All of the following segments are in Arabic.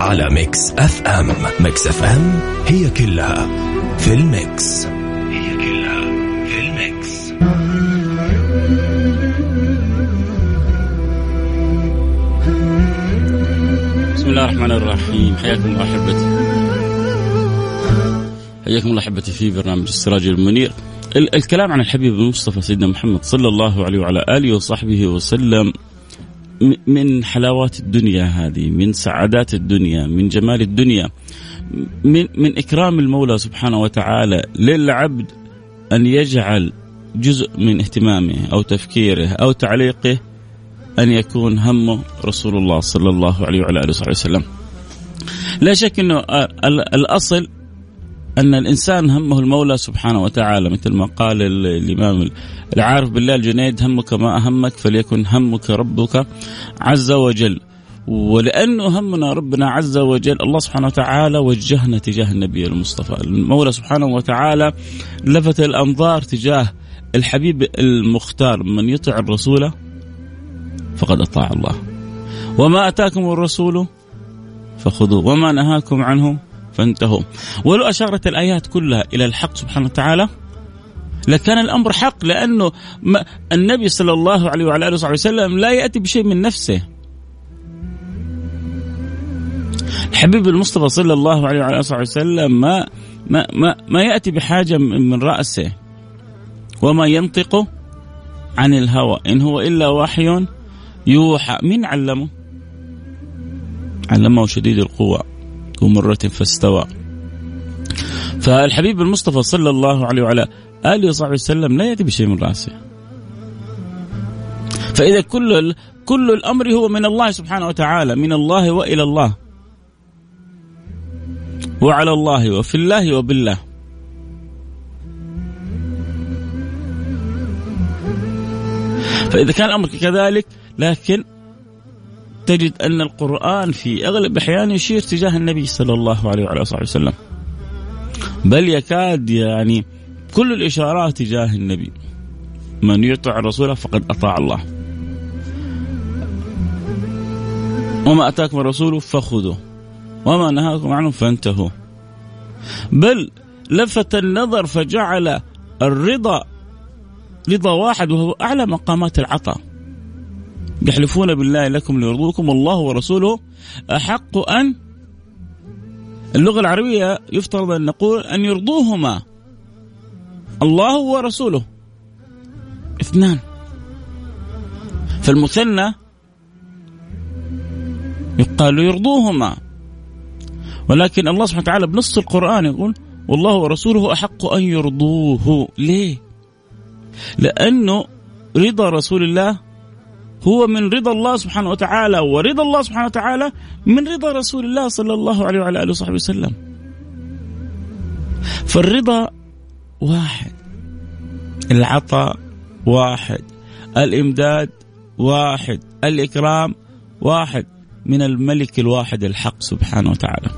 على Mix FM. Mix FM هي كلها في ال mix. هي كلها في ال mix. بسم الله الرحمن الرحيم. حياكم الله أحبتي. حياكم الله أحبتي في برنامج السراج المنير. ال- الكلام عن الحبيب المصطفى سيدنا محمد صلى الله عليه وعلى آله وصحبه وسلم من حلاوات الدنيا هذه من سعادات الدنيا من جمال الدنيا من من إكرام المولى سبحانه وتعالى للعبد أن يجعل جزء من اهتمامه أو تفكيره أو تعليقه أن يكون همه رسول الله صلى الله عليه وعلى آله وصحبه وسلم. لا شك إنه ال- الأصل أن الإنسان همه المولى سبحانه وتعالى مثل ما قال ال- الإمام العارف بالله الجنيد همك ما أهمك فليكن همك ربك عز وجل. ولأنه همنا ربنا عز وجل الله سبحانه وتعالى وجهنا تجاه النبي المصطفى، المولى سبحانه وتعالى لفت الأنظار تجاه الحبيب المختار من يطع الرسول فقد أطاع الله. وما أتاكم الرسول فخذوه وما نهاكم عنه فانتهوا. ولو أشارت الآيات كلها إلى الحق سبحانه وتعالى لكان الأمر حق لأنه ما النبي صلى الله عليه وعلى آله وصحبه وسلم لا يأتي بشيء من نفسه. الحبيب المصطفى صلى الله عليه وعلى وصحبه وسلم ما ما ما, ما يأتي بحاجة من رأسه. وما ينطق عن الهوى. إن هو إلا وحي يوحى. من علمه؟ علمه شديد القوى ذو مرة فاستوى. فالحبيب المصطفى صلى الله عليه وعلى آله وصحبه وسلم لا يأتي بشيء من رأسه. فإذا كل كل الأمر هو من الله سبحانه وتعالى من الله وإلى الله. وعلى الله وفي الله وبالله. فإذا كان الأمر كذلك لكن تجد أن القرآن في أغلب الأحيان يشير تجاه النبي صلى الله عليه وعلى آله وسلم. بل يكاد يعني كل الإشارات تجاه النبي. من يطع الرسول فقد أطاع الله. وما أتاكم الرسول فخذوه. وما نهاكم عنه فانتهوا. بل لفت النظر فجعل الرضا رضا واحد وهو أعلى مقامات العطاء. يحلفون بالله لكم ليرضوكم والله ورسوله أحق أن اللغة العربية يفترض أن نقول أن يرضوهما الله ورسوله. اثنان. فالمثنى يقال يرضوهما. ولكن الله سبحانه وتعالى بنص القرآن يقول والله ورسوله أحق أن يرضوه. ليه؟ لأنه رضا رسول الله هو من رضا الله سبحانه وتعالى ورضا الله سبحانه وتعالى من رضا رسول الله صلى الله عليه وعلى آله وصحبه وسلم. فالرضا واحد العطاء واحد الإمداد واحد الإكرام واحد من الملك الواحد الحق سبحانه وتعالى.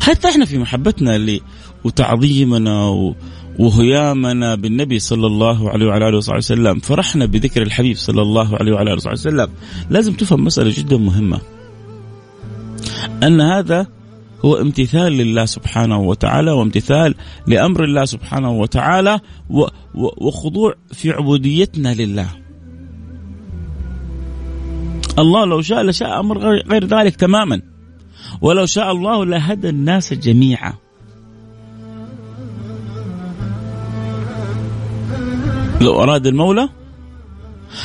حتى إحنا في محبتنا وتعظيمنا و وهيامنا بالنبي صلى الله عليه وعلى آله وصحبه وسلم. فرحنا بذكر الحبيب صلى الله عليه وعلى آله وصحبه وسلم. لازم تفهم مسألة جدا مهمة. أن هذا هو امتثال لله سبحانه وتعالى وامتثال لأمر الله سبحانه وتعالى وخضوع في عبوديتنا لله. الله لو شاء لشاء أمر غير ذلك تماما. ولو شاء الله لهدى الناس جميعا. لو أراد المولى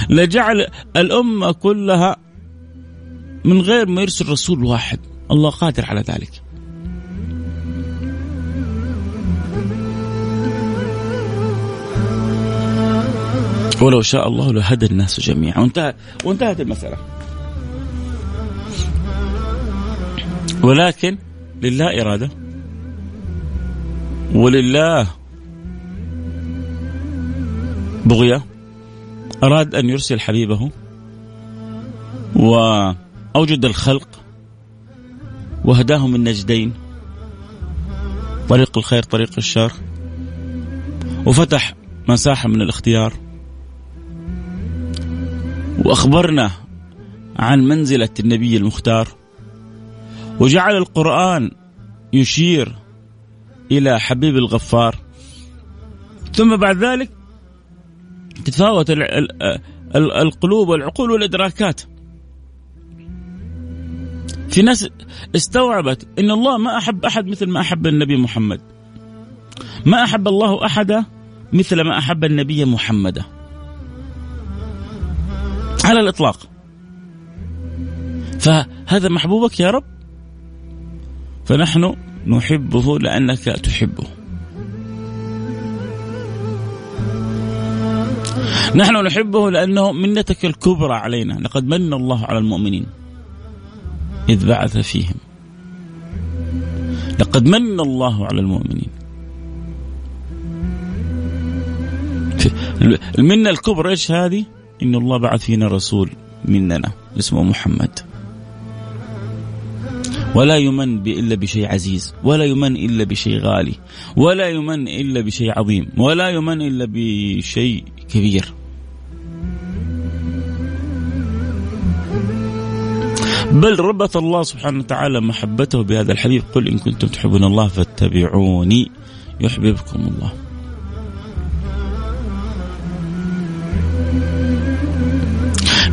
لجعل الأمة كلها من غير ما يرسل رسول واحد. الله قادر على ذلك. ولو شاء الله لهدى الناس جميعا. وانتهى وانتهت المسألة. ولكن لله إرادة. ولله بغية أراد أن يرسل حبيبه وأوجد الخلق وهداهم النجدين طريق الخير طريق الشر. وفتح مساحة من الاختيار. وأخبرنا عن منزلة النبي المختار. وجعل القرآن يشير إلى حبيب الغفار. ثم بعد ذلك تتفاوت القلوب والعقول والإدراكات. في ناس استوعبت إن الله ما أحب أحد مثل ما أحب النبي محمد. ما أحب الله احدا مثل ما أحب النبي محمدا على الإطلاق. فهذا محبوبك يا رب؟ فنحن نحبه لأنك تحبه. نحن نحبه لأنه منتك الكبرى علينا. لقد من الله على المؤمنين إذ بعث فيهم. لقد من الله على المؤمنين. المنة الكبرى إيش هذه؟ إن الله بعث فينا رسول مننا اسمه محمد. ولا يمن إلا بشيء عزيز ولا يمن إلا بشيء غالي ولا يمن إلا بشيء عظيم ولا يمن إلا بشيء كبير. بل ربط الله سبحانه وتعالى محبته بهذا الحبيب. قل إن كنتم تحبون الله فاتبعوني يحببكم الله.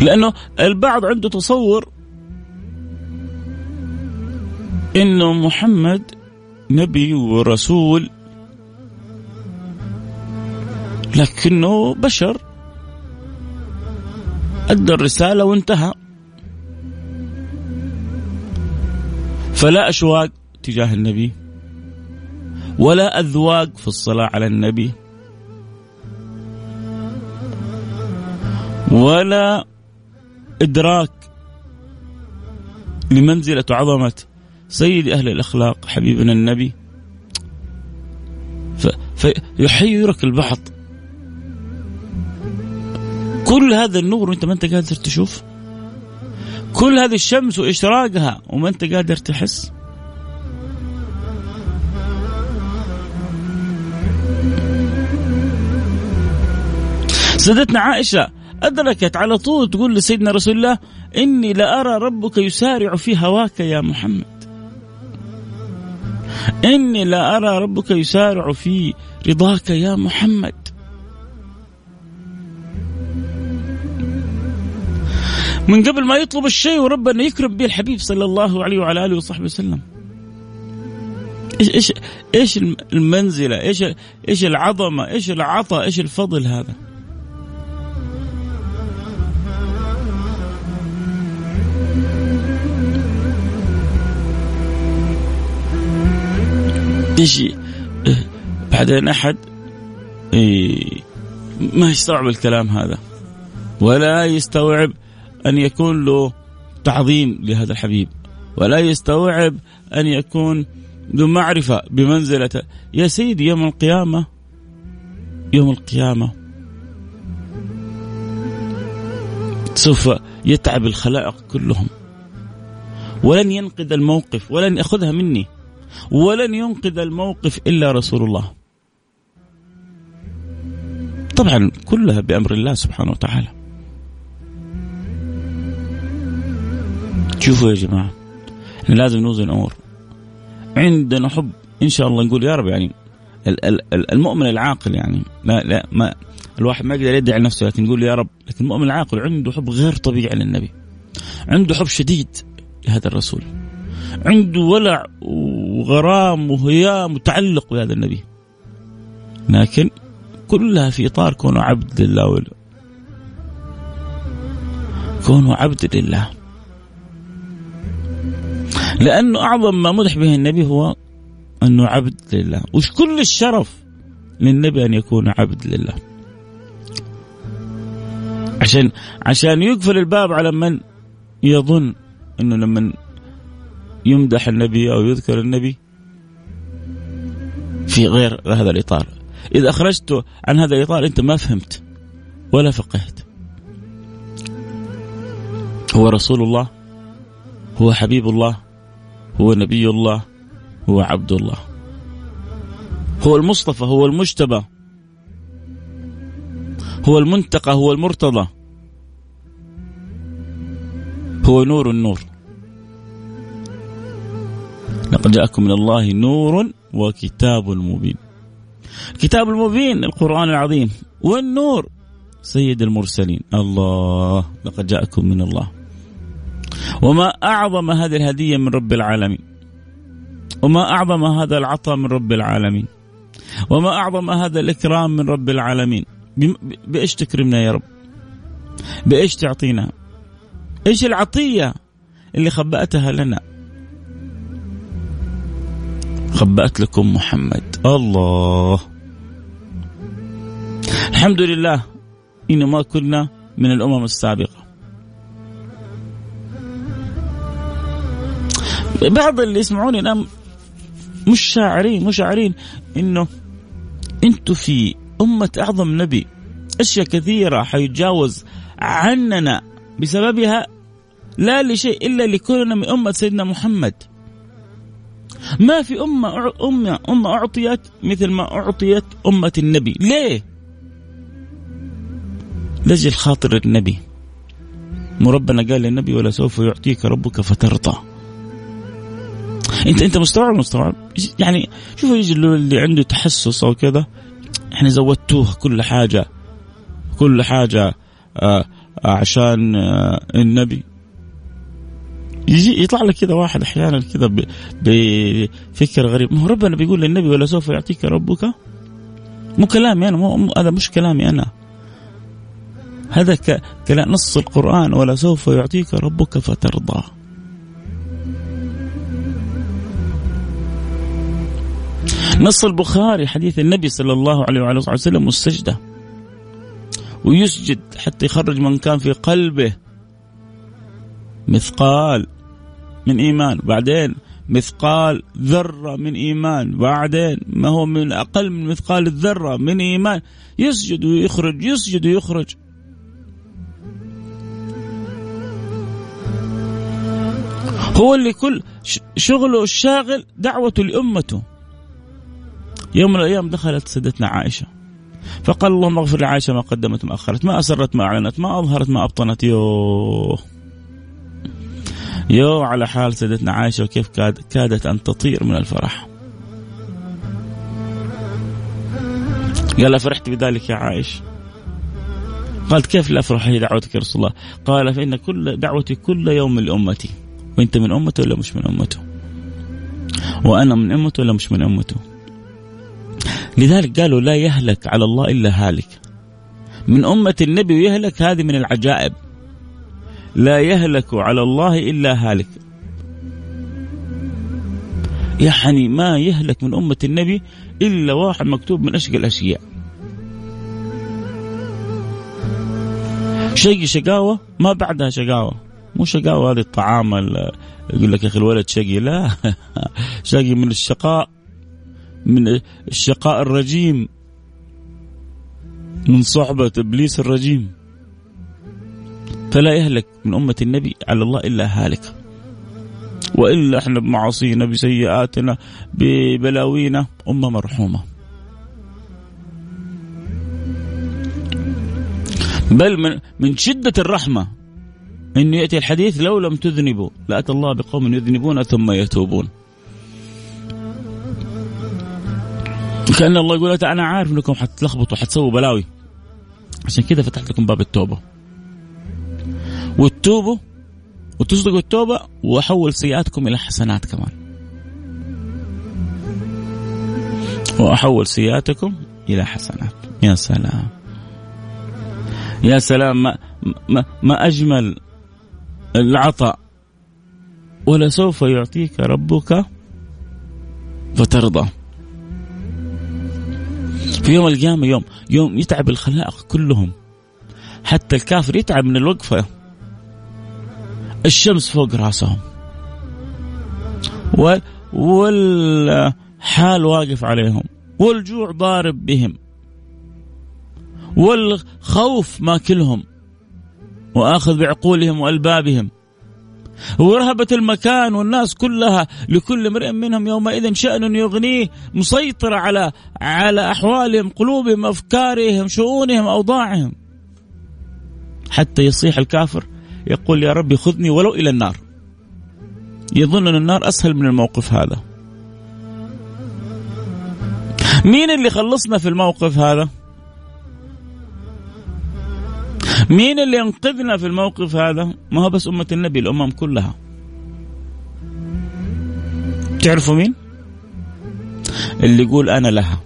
لأنه البعض عنده تصور انه محمد نبي ورسول لكنه بشر. أدى الرسالة وانتهى. فلا أشواق تجاه النبي ولا أذواق في الصلاة على النبي ولا إدراك لمنزلة وعظمة سيد أهل الأخلاق حبيبنا النبي. فيحيرك البعض كل هذا النور وانت ما انت قادر تشوف؟ كل هذه الشمس وإشراقها وما أنت قادر تحس؟ سيدتنا عائشة أدركت على طول تقول لسيدنا رسول الله إني لأرى ربك يسارع في هواك يا محمد. إني لأرى ربك يسارع في رضاك يا محمد. من قبل ما يطلب الشيء وربنا يكرم به الحبيب صلى الله عليه وعلى آله وصحبه وسلم. إيش إيش إيش المنزلة؟ إيش إيش العظمة؟ إيش العطاء؟ إيش الفضل هذا؟ تجي بعدين أحد إيه، ما يستوعب الكلام هذا. ولا يستوعب أن يكون له تعظيم لهذا الحبيب ولا يستوعب أن يكون ذو معرفة بمنزلته يا سيدي يوم القيامة يوم القيامة سوف يتعب الخلائق كلهم. ولن ينقذ الموقف ولن يأخذها مني. ولن ينقذ الموقف إلا رسول الله. طبعا كلها بأمر الله سبحانه وتعالى. شوفوا يا جماعة لازم نوزن الأمور. عندنا حب إن شاء الله نقول يا رب يعني المؤمن العاقل يعني لا لا ما الواحد ما يقدر يدعي نفسه لكن يقول يا رب لكن المؤمن العاقل عنده حب غير طبيعي للنبي. عنده حب شديد لهذا الرسول. عنده ولع وغرام وهيام وتعلق بهذا النبي. لكن كلها في إطار كونه عبد لله. كونه عبد لله. لأنه أعظم ما مدح به النبي هو أنه عبد لله. وش كل الشرف للنبي أن يكون عبد لله. عشان عشان يقفل الباب على من يظن أنه لما يمدح النبي أو يذكر النبي في غير هذا الإطار. إذا أخرجته عن هذا الإطار أنت ما فهمت ولا فقهت. هو رسول الله هو حبيب الله هو نبي الله هو عبد الله. هو المصطفى هو المجتبى. هو المنتقى هو المرتضى. هو نور النور. لقد جاءكم من الله نور وكتاب مبين. كتاب المبين القرآن العظيم. والنور سيد المرسلين. الله لقد جاءكم من الله. وما أعظم هذه الهدية من رب العالمين. وما أعظم هذا العطاء من رب العالمين. وما أعظم هذا الإكرام من رب العالمين. بإيش تكرمنا يا رب؟ بإيش تعطينا؟ إيش العطية اللي خبأتها لنا؟ خبأت لكم محمد. الله. الحمد لله إن ما كنا من الأمم السابقة. بعض اللي يسمعوني الآن مش شاعرين مش شاعرين إنه أنتم في أمة أعظم نبي. أشياء كثيرة حيتجاوز عننا بسببها لا لشيء إلا لكوننا من أمة سيدنا محمد. ما في أمة أمة أمة أعطيت مثل ما أعطيت أمة النبي. ليه؟ لجل خاطر النبي. مربنا قال للنبي ولا سوف يعطيك ربك فترضى. انت انت مستوعب مستوعب؟ يعني شوفوا يجي اللي عنده تحسس أو كذا إحنا زودتوه كل حاجة كل حاجة آه عشان آه النبي. يجي يطلع لك كذا واحد أحيانا كذا بفكر غريب. ما هو ربنا بيقول للنبي ولا سوف يعطيك ربك؟ مو كلامي أنا مو هذا مش كلامي أنا. هذا كلام نص القرآن. ولا سوف يعطيك ربك فترضى. نص البخاري حديث النبي صلى الله عليه وعلى وسلم والسجدة. ويسجد حتى يخرج من كان في قلبه مثقال من إيمان. بعدين مثقال ذرة من إيمان. بعدين ما هو من أقل من مثقال الذرة من إيمان. يسجد ويخرج يسجد ويخرج. هو اللي كل شغله الشاغل دعوته لامته يوم من الأيام دخلت سيدتنا عائشة. فقال اللهم اغفر لعائشة ما قدمت ما أخرت ما أسرت ما أعلنت ما أظهرت ما أبطنت. يوه. يو على حال سيدتنا عائشة وكيف كاد كادت أن تطير من الفرح. قال فرحت بذلك يا عائشة. قالت كيف لا أفرح هي دعوتك يا رسول الله؟ قال فإن كل دعوتي كل يوم لأمتي. وأنت من أمته ولا مش من أمته وأنا من أمته ولا مش من أمته لذلك قالوا لا يهلك على الله إلا هالك. من أمة النبي ويهلك هذه من العجائب. لا يهلك على الله إلا هالك. يعني ما يهلك من أمة النبي إلا واحد مكتوب من أشقى الأشياء. شقي شقاوة؟ ما بعدها شقاوة. مو شقاوة هذه الطعام يقول لك يا أخي الولد شقي. لا. شقي من الشقاء من الشقاء الرجيم من صحبة إبليس الرجيم. فلا يهلك من أمة النبي على الله إلا هالك. وإلا إحنا بمعاصينا بسيئاتنا ببلاوينا أمة مرحومة. بل من, من شدة الرحمة أنه يأتي الحديث لو لم تذنبوا لأتى الله بقوم يذنبون ثم يتوبون. كأن الله يقول أنا عارف أنكم حتلخبطوا حتسووا بلاوي. عشان كذا فتحت لكم باب التوبة. وتتوبوا وتصدقوا التوبة وأحول سيئاتكم إلى حسنات كمان. وأحول سيئاتكم إلى حسنات. يا سلام. يا سلام ما, ما, ما أجمل العطاء. ولسوف يعطيك ربك فترضى. في يوم القيامة يوم يوم يتعب الخلائق كلهم. حتى الكافر يتعب من الوقفة. الشمس فوق رأسهم. والحال واقف عليهم. والجوع ضارب بهم. والخوف ماكلهم. وآخذ بعقولهم وألبابهم. ورهبة المكان والناس كلها لكل امرئ منهم يومئذ شأن يغنيه مسيطرة على على أحوالهم قلوبهم أفكارهم شؤونهم أوضاعهم. حتى يصيح الكافر يقول يا ربي خذني ولو إلى النار. يظن أن النار أسهل من الموقف هذا. مين اللي خلصنا في الموقف هذا؟ مين اللي ينقذنا في الموقف هذا؟ ما هو بس أمة النبي الأمم كلها. تعرفوا مين؟ اللي يقول أنا لها.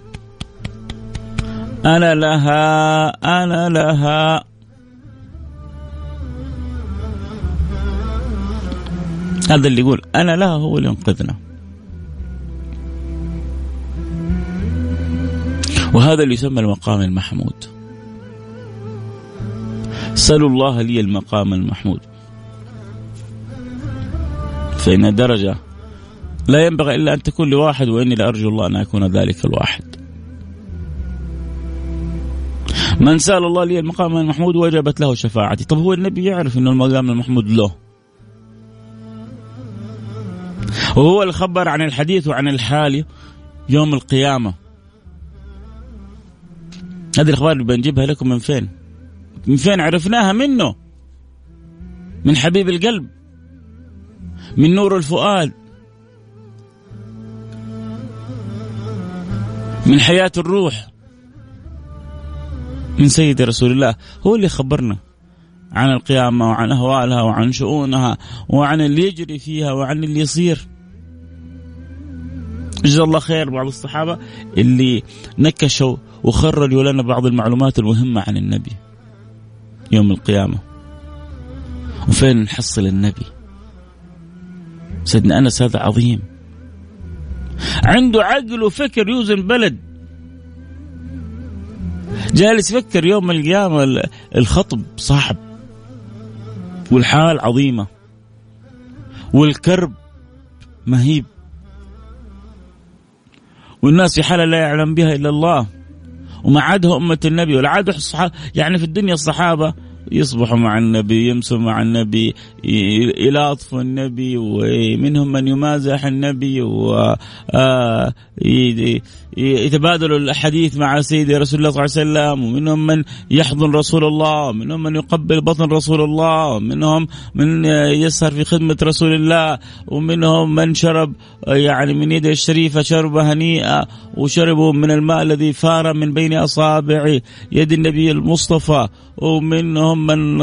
أنا لها أنا لها. هذا اللي يقول أنا لها هو اللي ينقذنا. وهذا اللي يسمى المقام المحمود. سلوا الله لي المقام المحمود. فإن درجة لا ينبغي إلا أن تكون لواحد وإني لأرجو الله أن أكون ذلك الواحد. من سأل الله لي المقام المحمود وجبت له شفاعتي. طب هو النبي يعرف أنه المقام المحمود له؟ وهو اللي خبر عن الحديث وعن الحال يوم القيامة. هذه الأخبار اللي بنجيبها لكم من فين؟ من فين عرفناها منه؟ من حبيب القلب من نور الفؤاد من حياة الروح من سيد رسول الله. هو اللي خبرنا عن القيامة وعن أهوالها وعن شؤونها وعن اللي يجري فيها وعن اللي يصير. جزا الله خير بعض الصحابة اللي نكشوا وخرجوا لنا بعض المعلومات المهمة عن النبي. يوم القيامة. وفين نحصل النبي؟ سيدنا أنس هذا عظيم. عنده عقل وفكر يوزن بلد. جالس يفكر يوم القيامة الخطب صعب والحال عظيمة. والكرب مهيب. والناس في حالة لا يعلم بها إلا الله. وما عادها أمة النبي ولا عادوا الصحابة يعني في الدنيا الصحابة يصبحوا مع النبي يمسوا مع النبي يلاطفوا النبي ومنهم من يمازح النبي و آه، يتبادلوا الحديث مع سيدي رسول الله صلى الله عليه وسلم ومنهم من يحضن رسول الله ومنهم من يقبل بطن رسول الله ومنهم من يسهر في خدمة رسول الله ومنهم من شرب يعني من يده الشريفة شربة هنيئة وشربوا من الماء الذي فار من بين أصابع يد النبي المصطفى. ومنهم من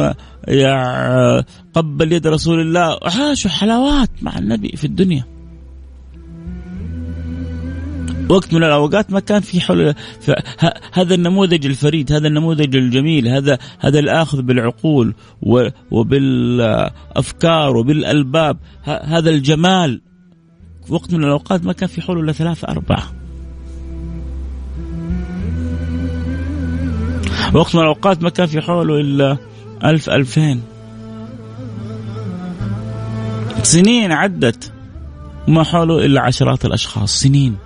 قبل يد رسول الله. وعاشوا حلاوات مع النبي في الدنيا. وقت من الأوقات ما كان في حول هذا النموذج الفريد هذا النموذج الجميل هذا هذا الآخذ بالعقول وبالأفكار وبالألباب. هذا الجمال. وقت من الأوقات ما كان في حوله إلا ثلاثة أربعة. وقت من الأوقات ما كان في حوله إلا ألف ألفين. سنين عدت وما حوله إلا عشرات الأشخاص سنين.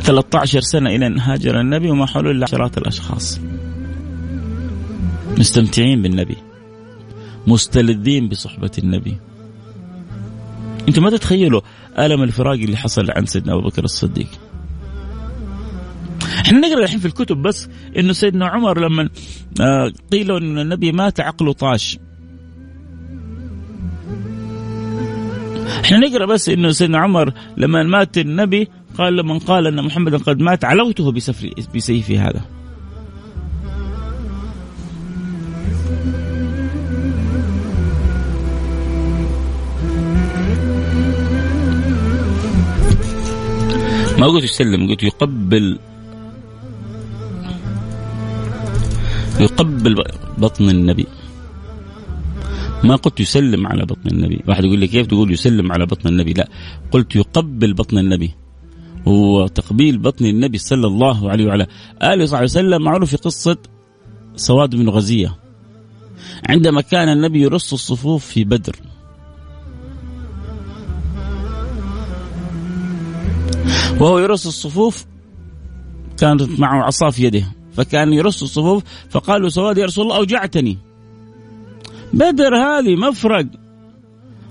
13 سنة إلى أن هاجر النبي وما حوله إلا عشرات الأشخاص. مستمتعين بالنبي مستلذين بصحبة النبي. أنتم ما تتخيلوا ألم الفراق اللي حصل عن سيدنا أبو بكر الصديق. إحنا نقرأ الحين في الكتب بس إنه سيدنا عمر لما آه، قيل إن النبي مات عقله طاش. إحنا نقرأ بس إنه سيدنا عمر لما مات النبي قال لمن قال إن محمدا قد مات علوته بسفر بسيفي هذا. ما قلت يسلم قلت يقبل يقبل بطن النبي. ما قلت يسلم على بطن النبي. واحد يقول لي كيف تقول يسلم على بطن النبي؟ لا. قلت يقبل بطن النبي. وتقبيل بطن النبي صلى الله عليه وعلى آله صلى الله عليه وسلم معروف في قصة سواد بن غزية. عندما كان النبي يرص الصفوف في بدر. وهو يرص الصفوف كانت معه عصا في يده. فكان يرص الصفوف فقال سواد يا رسول الله أوجعتني. بدر هذه مفرق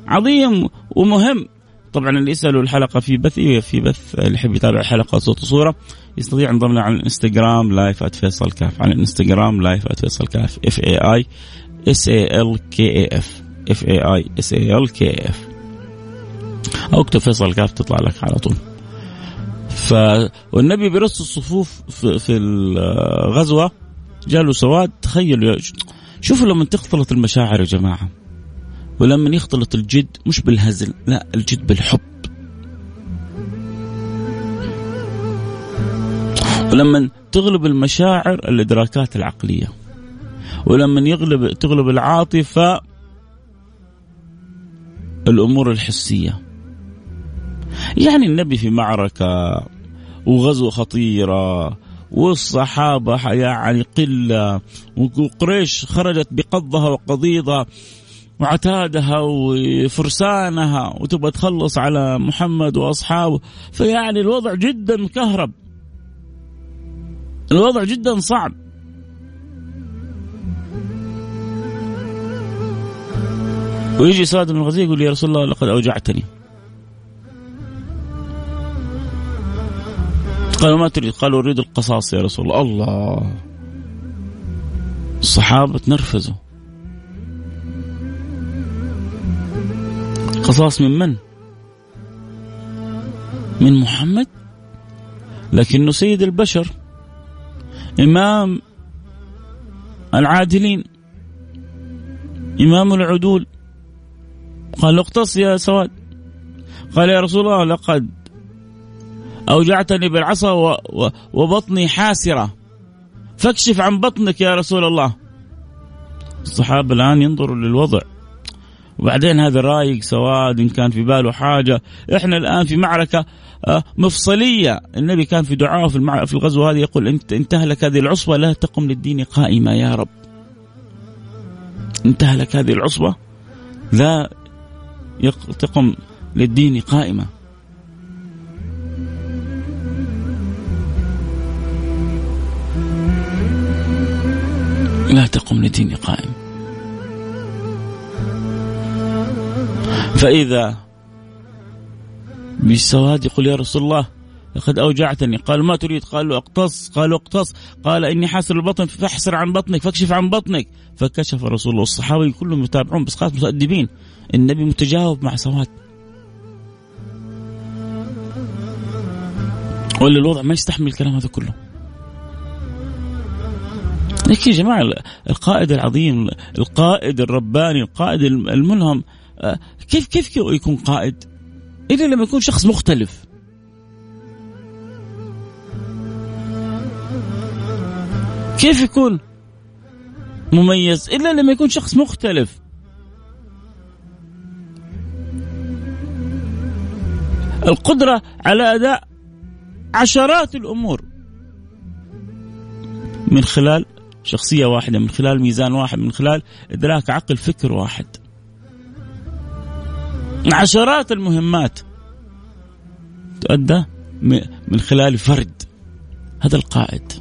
عظيم ومهم. طبعا اللي يسألوا الحلقة في بث إيه في بث اللي يحب يتابع الحلقة صوت وصورة يستطيع ينضم على الإنستغرام live @فيصل كاف على الإنستغرام live @فيصل كاف F A I S A L K A F F A I S A L K A F أو اكتب فيصل كاف تطلع لك على طول. ف والنبي برص الصفوف في, في الغزوة جاله سواد تخيلوا شوفوا لما تختلط المشاعر يا جماعة. ولما يختلط الجد مش بالهزل لا الجد بالحب. ولما تغلب المشاعر الإدراكات العقلية. ولما يغلب تغلب العاطفة الأمور الحسية. يعني النبي في معركة وغزوه خطيرة والصحابة يعني قلة وقريش خرجت بقضها وقضيضها وعتادها وفرسانها وتبغى تخلص على محمد وأصحابه. فيعني الوضع جدا مكهرب الوضع جدا صعب. ويجي سعد بن الغزي يقول يا رسول الله لقد أوجعتني. قالوا ما تريد؟ قالوا أريد القصاص يا رسول الله. الله. الصحابة تنرفزوا. قصاص من من؟ من محمد؟ لكنه سيد البشر. إمام العادلين. إمام العدول. قال اقتص يا سواد. قال يا رسول الله لقد أوجعتني بالعصا وبطني حاسرة. فاكشف عن بطنك يا رسول الله. الصحابة الآن ينظروا للوضع. وبعدين هذا رايق سواد إن كان في باله حاجة. إحنا الآن في معركة آه، مفصلية. النبي كان في دعاء في, في الغزوة هذه يقول انت انتهلك هذه العصبة لا تقم للدين قائمة يا رب. انتهلك هذه العصبة لا تقم للدين قائمة لا تقم للدين قائمة فإذا بالسواد يقول يا رسول الله لقد أوجعتني. قال ما تريد؟ قالوا اقتص. قالوا اقتص. قال إني حاسر البطن فاحسر عن بطنك فاكشف عن بطنك. فكشف رسول الله. والصحابة كلهم يتابعون بس خلاص متأدبين. النبي متجاوب مع سواد ولا الوضع ما يستحمل الكلام هذا كله. لكن يا جماعة القائد العظيم القائد الرباني القائد الملهم آه، كيف كيف يكون قائد؟ الا لما يكون شخص مختلف. كيف يكون مميز إلا لما يكون شخص مختلف. القدرة على أداء عشرات الأمور من خلال شخصية واحدة من خلال ميزان واحد من خلال إدراك عقل فكر واحد. عشرات المهمات تؤدى من خلال فرد. هذا القائد.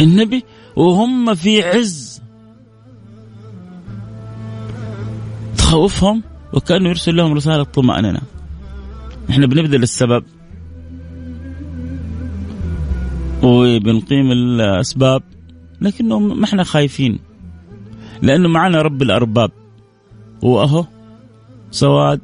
النبي وهم في عز تخوفهم وكانه يرسل لهم رسالة طمأنينة. إحنا بنبذل السبب وبنقيم الأسباب لكنه ما إحنا خايفين. لأنه معنا رب الأرباب. واهو سواد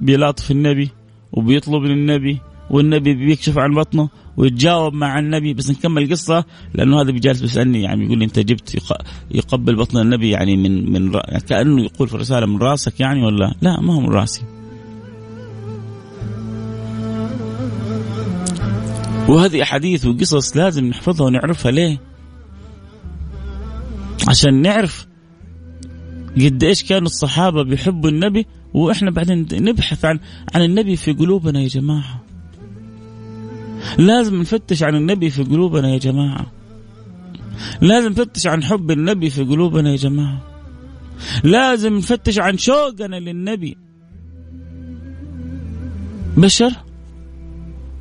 بيلاطف النبي وبيطلب للنبي والنبي بيكشف عن بطنه ويتجاوب مع النبي. بس نكمل القصة لأنه هذا بيجالس بيسألني يعني يقول لي أنت جبت يقبل بطن النبي يعني من من يعني كأنه يقول في الرساله من رأسك يعني ولا لا؟ ما هو من رأسي. وهذه أحاديث وقصص لازم نحفظها ونعرفها ليه؟ عشان نعرف قد إيش كانوا الصحابة بيحبوا النبي وإحنا بعدين نبحث عن عن النبي في قلوبنا يا جماعة. لازم نفتش عن النبي في قلوبنا يا جماعة. لازم نفتش عن حب النبي في قلوبنا يا جماعة. لازم نفتش عن شوقنا للنبي. بشر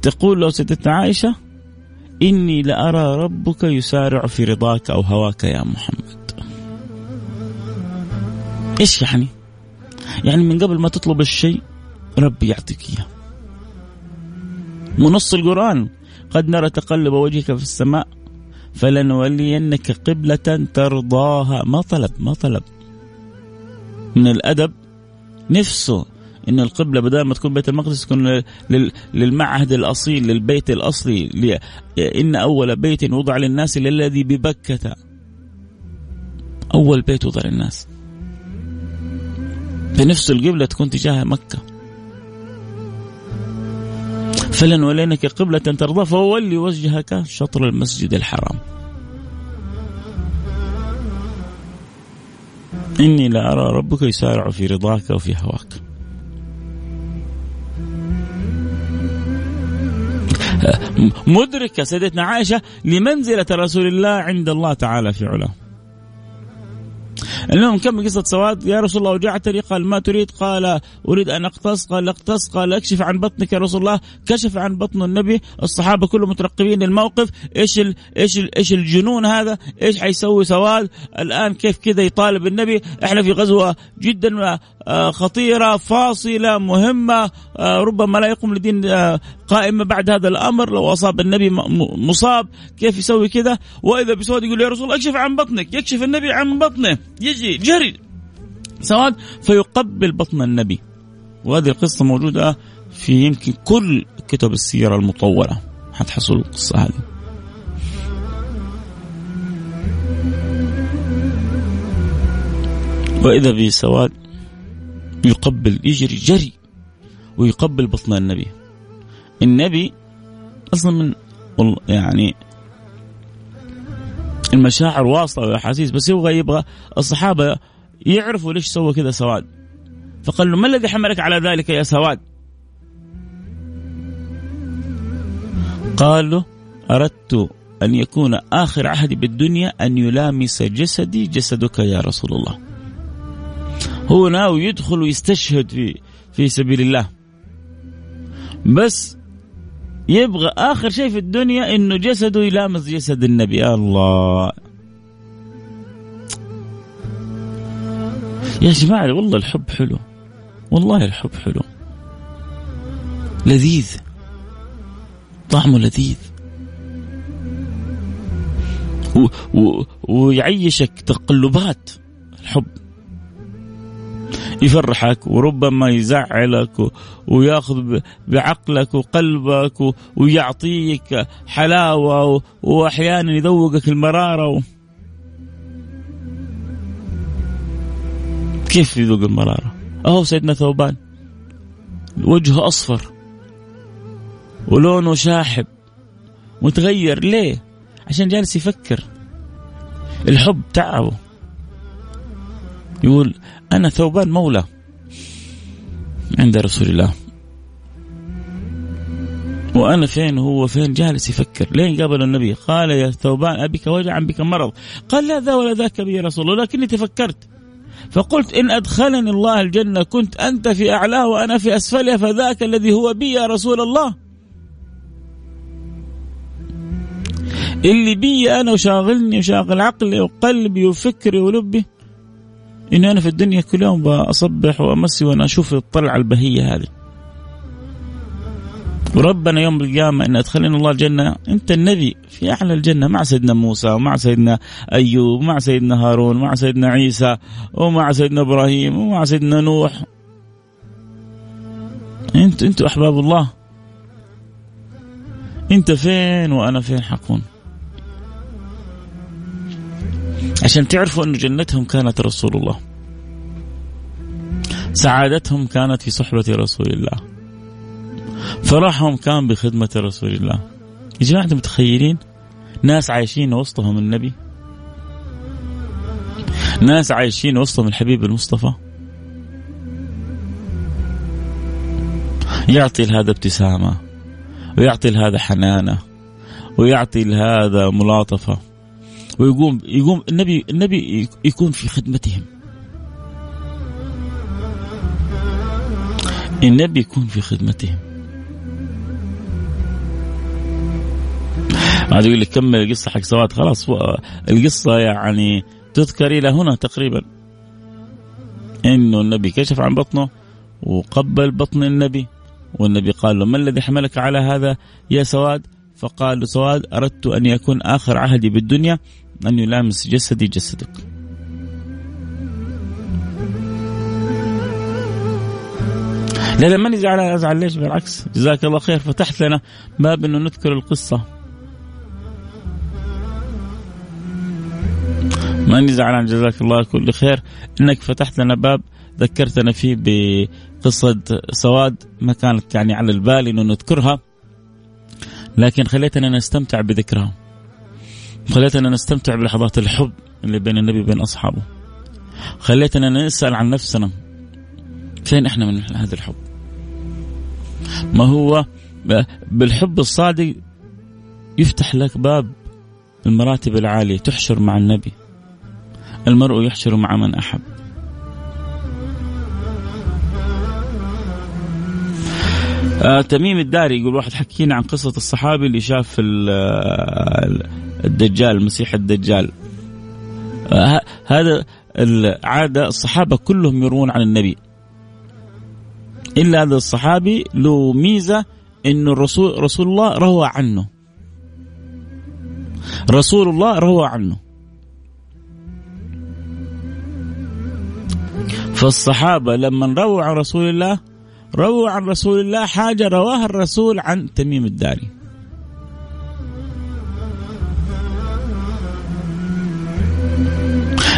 تقول له سيدتنا عائشة إني لأرى ربك يسارع في رضاك أو هواك يا محمد. إيش يعني؟ يعني من قبل ما تطلب الشيء ربي يعطيك إياه. ونص القرآن قد نرى تقلب وجهك في السماء فلنولينك قبلة ترضاها. ما طلب ما طلب. من الأدب نفسه إن القبلة بدل ما تكون بيت المقدس تكون للمعهد الأصيل للبيت الأصلي إن أول بيت وضع للناس للذي ببكة. أول بيت وضع للناس. فنفس القبلة تكون تجاه مكة. فلنولينك قبلة ترضى فولي وجهك شطر المسجد الحرام. إني لأرى ربك يسارع في رضاك وفي هواك. مدركة سيدتنا عائشة لمنزلة رسول الله عند الله تعالى في علاه. المهم كم قصة سواد؟ يا رسول الله وجعتني قال ما تريد؟ قال أريد أن أقتص. قال أقتص. قال أكشف عن بطنك يا رسول الله. كشف عن بطن النبي. الصحابة كلهم مترقبين الموقف إيش ال إيش ال إيش الجنون هذا؟ إيش حيسوي سواد؟ الآن كيف كذا يطالب النبي؟ إحنا في غزوة جدا آه، خطيرة فاصلة مهمة آه، ربما لا يقوم لدين آه، قائمة بعد هذا الأمر لو أصاب النبي مصاب كيف يسوي كذا؟ وإذا بسواد يقول يا رسول اكشف عن بطنك يكشف النبي عن بطنه يجي جري. سواد فيقبل بطن النبي. وهذه القصة موجودة في يمكن كل كتب السيرة المطولة. حتحصل القصة هذه. وإذا بسواد يقبل يجري جري ويقبل بطن النبي. النبي أصلا من يعني المشاعر واصلة والأحاسيس بس يبغى يبغى الصحابة يعرفوا ليش سوى كذا سواد. فقال له ما الذي حملك على ذلك يا سواد؟ قال له أردت أن يكون آخر عهدي بالدنيا أن يلامس جسدي جسدك يا رسول الله. هو ناوي يدخل ويستشهد في في سبيل الله. بس يبغى آخر شيء في الدنيا إنه جسده يلامس جسد النبي. الله. يا جماعة والله الحب حلو. والله الحب حلو. لذيذ. طعمه لذيذ. و و ويعيشك تقلبات. الحب. يفرحك وربما يزعلك وياخذ بعقلك وقلبك ويعطيك حلاوة وأحيانا يذوقك المرارة كيف يذوق المرارة؟ أهو سيدنا ثوبان. وجهه أصفر. ولونه شاحب. متغير. ليه؟ عشان جالس يفكر. الحب تعبه. يقول أنا ثوبان مولى عند رسول الله. وأنا فين هو فين جالس يفكر. لين قابل النبي قال يا ثوبان أبك وجع أبك مرض. قال لا ذا ولا ذاك يا رسول الله لكني تفكرت. فقلت إن أدخلني الله الجنة كنت أنت في أعلاه وأنا في أسفلها فذاك الذي هو بي يا رسول الله. اللي بي أنا وشاغلني وشاغل عقلي وقلبي وفكري ولبي إني أنا في الدنيا كل يوم بصبح وأمسي وأنا أشوف الطلعة البهية هذه. وربنا يوم القيامة إن أدخلنا الله الجنة أنت النبي في أعلى الجنة مع سيدنا موسى ومع سيدنا أيوب ومع سيدنا هارون ومع سيدنا عيسى ومع سيدنا إبراهيم ومع سيدنا نوح. أنت أنتوا أحباب الله. أنت فين وأنا فين حكون؟ عشان تعرفوا أن جنتهم كانت رسول الله. سعادتهم كانت في صحبة رسول الله. فرحهم كان بخدمة رسول الله. يا جماعة أنتم متخيلين؟ ناس عايشين وسطهم النبي. ناس عايشين وسطهم الحبيب المصطفى. يعطي لهذا ابتسامة ويعطي لهذا حنانة ويعطي لهذا ملاطفة. ويقوم يقوم النبي النبي يكون في خدمتهم. النبي يكون في خدمتهم. ما يقول لك كمل القصة حق سواد خلاص القصة يعني تذكر إلى هنا تقريبا. إنه النبي كشف عن بطنه وقبل بطن النبي والنبي قال له ما الذي حملك على هذا يا سواد؟ فقال سواد أردت أن يكون آخر عهدي بالدنيا أن يلامس جسدي جسدك. لا لا ماني زعلان أزعل ليش؟ بالعكس. جزاك الله خير. فتحت لنا باب إنه نذكر القصة. ماني زعلان جزاك الله كل خير. إنك فتحت لنا باب ذكرتنا فيه بقصة سواد ما كانت يعني على البال إنه نذكرها. لكن خليتنا نستمتع بذكرها خليتنا نستمتع بلحظات الحب اللي بين النبي وبين أصحابه. خليتنا نسأل عن نفسنا. فين إحنا من هذا الحب؟ ما هو بالحب الصادق يفتح لك باب المراتب العالية تحشر مع النبي. المرء يحشر مع من أحب. آه تميم الداري يقول واحد حكينا عن قصة الصحابي اللي شاف الدجال المسيح الدجال. آه هذا العادة الصحابة كلهم يروون عن النبي. إلا هذا الصحابي له ميزة إنه الرسول رسول الله روى عنه. رسول الله روى عنه. فالصحابة لما رووا عن رسول الله رووا عن رسول الله حاجة رواها الرسول عن تميم الداري.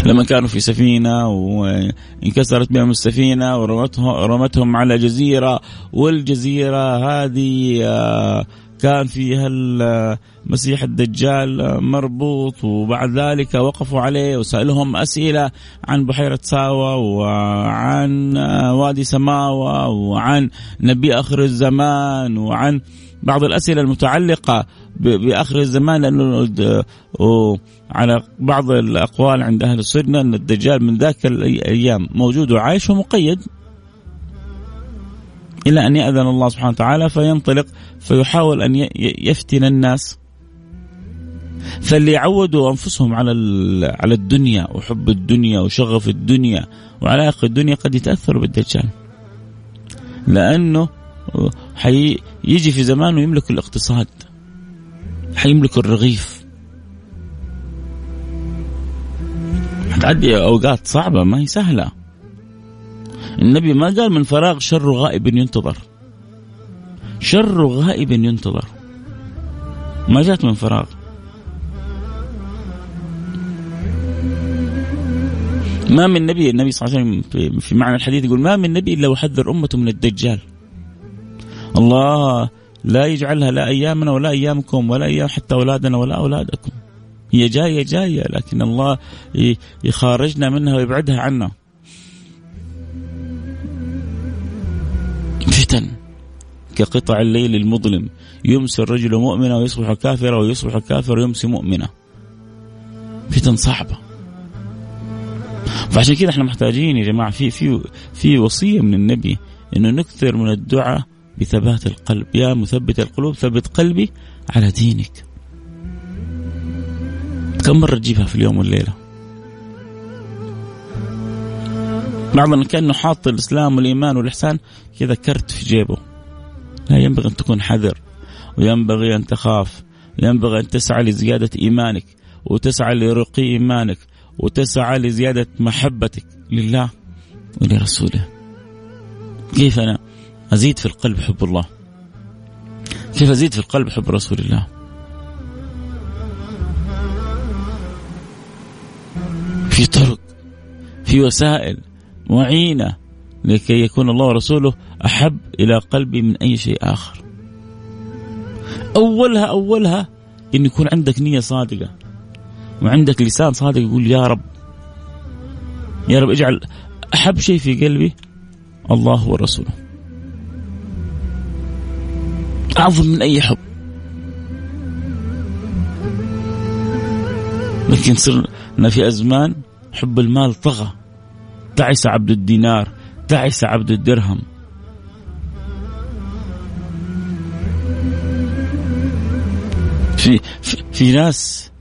لما كانوا في سفينة وانكسرت بهم السفينة ورمتهم رمتهم على جزيرة والجزيرة هذه آه، كان فيها المسيح الدجال مربوط وبعد ذلك وقفوا عليه وسألهم أسئلة عن بحيرة ساوى وعن وادي سماوة وعن نبي آخر الزمان وعن بعض الأسئلة المتعلقة بآخر الزمان لأنه على بعض الأقوال عند أهل السنة أن الدجال من ذاك الأيام موجود وعايش ومقيد. إلى أن يأذن الله سبحانه وتعالى فينطلق فيحاول أن يفتن الناس. فاللي يعودوا أنفسهم على على الدنيا وحب الدنيا وشغف الدنيا وعلاقة الدنيا قد يتأثروا بالدجال. لأنه حيجي في زمان ويملك الاقتصاد حيملك الرغيف. حتعدي أوقات صعبة ما هي سهلة. النبي ما قال من فراغ شر غائب ينتظر. شر غائب ينتظر. ما جاءت من فراغ. ما من نبي النبي صلى الله عليه وسلم في معنى الحديث يقول ما من نبي إلا وحذر امته من الدجال. الله لا يجعلها لا أيامنا ولا أيامكم ولا أيام حتى أولادنا ولا أولادكم. هي جاية جاية لكن الله يخارجنا منها ويبعدها عنا. فتن كقطع الليل المظلم. يمسي الرجل مؤمنا ويصبح كافرا ويصبح كافرا ويمسي مؤمنا. فتن صعبة. فعشان كذا إحنا محتاجين يا جماعة في في في وصية من النبي إنه نكثر من الدعاء بثبات القلب. يا مثبت القلوب ثبت قلبي على دينك. كم مرة تجيبها في اليوم والليلة؟ بعضنا كانه حاط الإسلام والإيمان والإحسان كذا كرت في جيبه. لا ينبغي أن تكون حذر وينبغي أن تخاف ينبغي أن تسعى لزيادة إيمانك وتسعى لرقي إيمانك وتسعى لزيادة محبتك لله ولرسوله. كيف أنا أزيد في القلب حب الله؟ كيف أزيد في القلب حب رسول الله؟ في طرق في وسائل معينة لكي يكون الله ورسوله أحب إلى قلبي من أي شيء آخر. أولها أولها أن يكون عندك نية صادقة وعندك لسان صادق يقول يا رب يا رب اجعل أحب شيء في قلبي الله ورسوله. أعظم من أي حب. لكن صرنا في أزمان حب المال طغى. تعس عبد الدينار تعس عبد الدرهم. في في ناس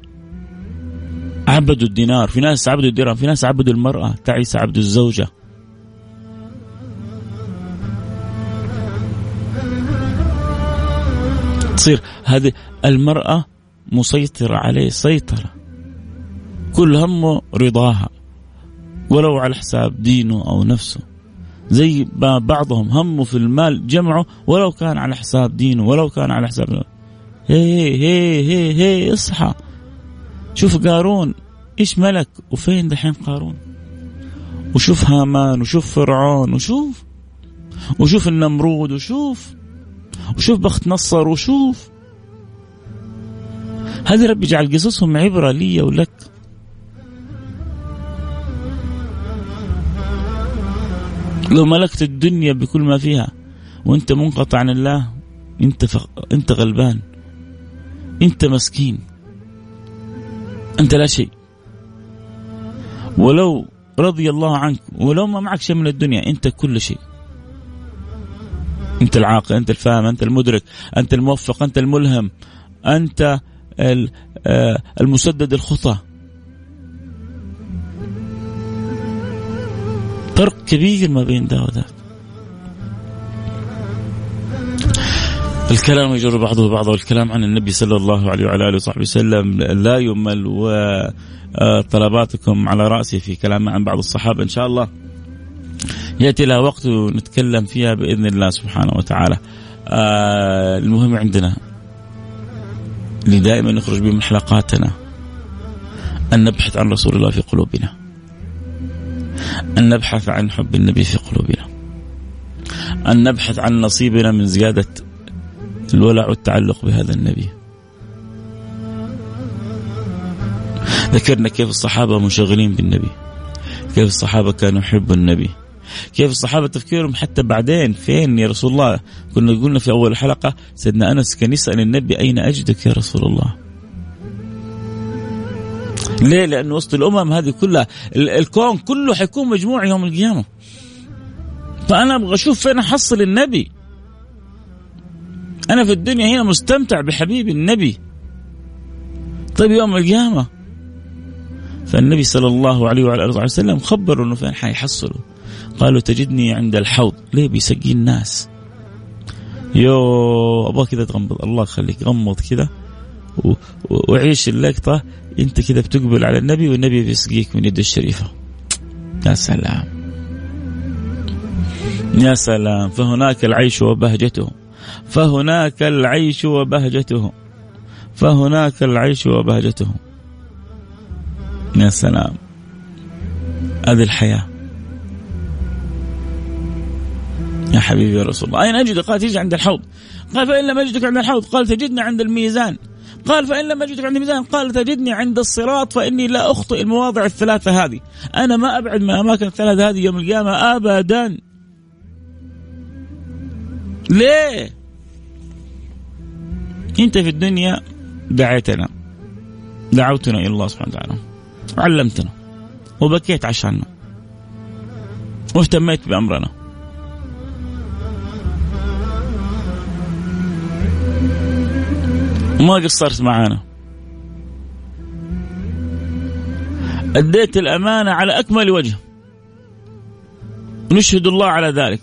عبدوا الدينار في ناس عبدوا الدرهم في ناس عبدوا المرأة تعيس عبد الزوجة. تصير هذه المرأة مسيطرة عليه سيطرة. كل همه رضاها. ولو على حساب دينه أو نفسه. زي بعضهم همه في المال جمعه ولو كان على حساب دينه ولو كان على حساب هي هي هي هي اصحى. شوف قارون إيش ملك وفين دحين قارون؟ وشوف هامان وشوف فرعون وشوف وشوف النمرود وشوف وشوف بخت نصر وشوف. هذه ربي جعل قصصهم عبرة لي ولك. لو ملكت الدنيا بكل ما فيها وانت منقطع عن الله انت ف... انت غلبان انت مسكين انت لا شيء. ولو رضي الله عنك ولو ما معك شيء من الدنيا انت كل شيء. انت العاقل انت الفاهم انت المدرك انت الموفق انت الملهم انت آه، المسدد الخطى فرق كبير ما بين ده وذاك الكلام يجر بعضه بعضا والكلام عن النبي صلى الله عليه وعلى آله وصحبه وسلم لا يمل وطلباتكم على رأسي في كلام عن بعض الصحابة إن شاء الله يأتي لها وقت نتكلم فيها بإذن الله سبحانه وتعالى. آه المهم عندنا اللي دائما نخرج به من حلقاتنا أن نبحث عن رسول الله في قلوبنا. أن نبحث عن حب النبي في قلوبنا. أن نبحث عن نصيبنا من زيادة الولع والتعلق بهذا النبي. ذكرنا كيف الصحابة منشغلين بالنبي. كيف الصحابة كانوا يحبوا النبي. كيف الصحابة تفكيرهم حتى بعدين فين يا رسول الله كنا قلنا في أول حلقه سيدنا أنس كان يسأل النبي أين أجدك يا رسول الله ليه؟ لأنه وسط الأمم هذه كلها الكون كله حيكون مجموع يوم القيامة. فأنا أبغى أشوف فين أحصل النبي. أنا في الدنيا هنا مستمتع بحبيبي النبي. طيب يوم القيامة. فالنبي صلى الله عليه وعلى آله وسلم خبر إنه فين حيحصله. قالوا تجدني عند الحوض. ليه؟ بيسقي الناس. يو أبغى كذا تغمض. الله يخليك غمض كذا وعيش اللقطة. انت كذا بتقبل على النبي والنبي بيسقيك من يده الشريفة. يا سلام. يا سلام. فهناك العيش وبهجته. فهناك العيش وبهجته. فهناك العيش وبهجته. يا سلام. هذه الحياة. يا حبيبي يا رسول الله. أين أجدك؟ قال تجد عند الحوض. قال فإن لم أجدك عند الحوض. قال تجدني عند الميزان. قال فإن لم أجدك عند الميزان. قال تجدني عند الصراط فإني لا أخطئ المواضع الثلاثة هذه. أنا ما أبعد من الأماكن الثلاثة هذه يوم القيامة أبدا. ليه؟ أنت في الدنيا دعيتنا. دعوتنا إلى الله سبحانه وتعالى. علمتنا. وبكيت عشاننا. واهتميت بأمرنا. ما قصرت معانا. أديت الأمانة على أكمل وجه. نشهد الله على ذلك.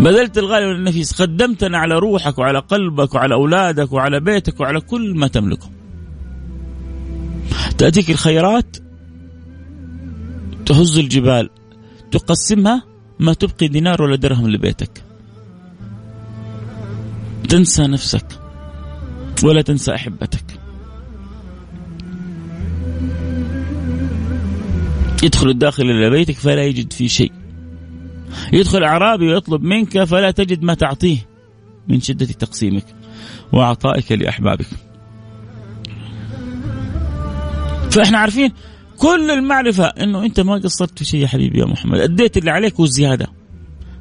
بذلت الغالي والنفيس. قدمتنا على روحك وعلى قلبك وعلى أولادك وعلى بيتك وعلى كل ما تملكه. تأتيك الخيرات تهز الجبال تقسمها ما تبقي دينار ولا درهم لبيتك. تنسى نفسك ولا تنسى أحبتك. يدخل الداخل إلى بيتك فلا يجد فيه شيء. يدخل أعرابي ويطلب منك فلا تجد ما تعطيه من شدة تقسيمك وعطائك لأحبابك. فإحنا عارفين كل المعرفة إنه أنت ما قصرت في شيء يا حبيبي يا محمد. اديت اللي عليك والزيادة.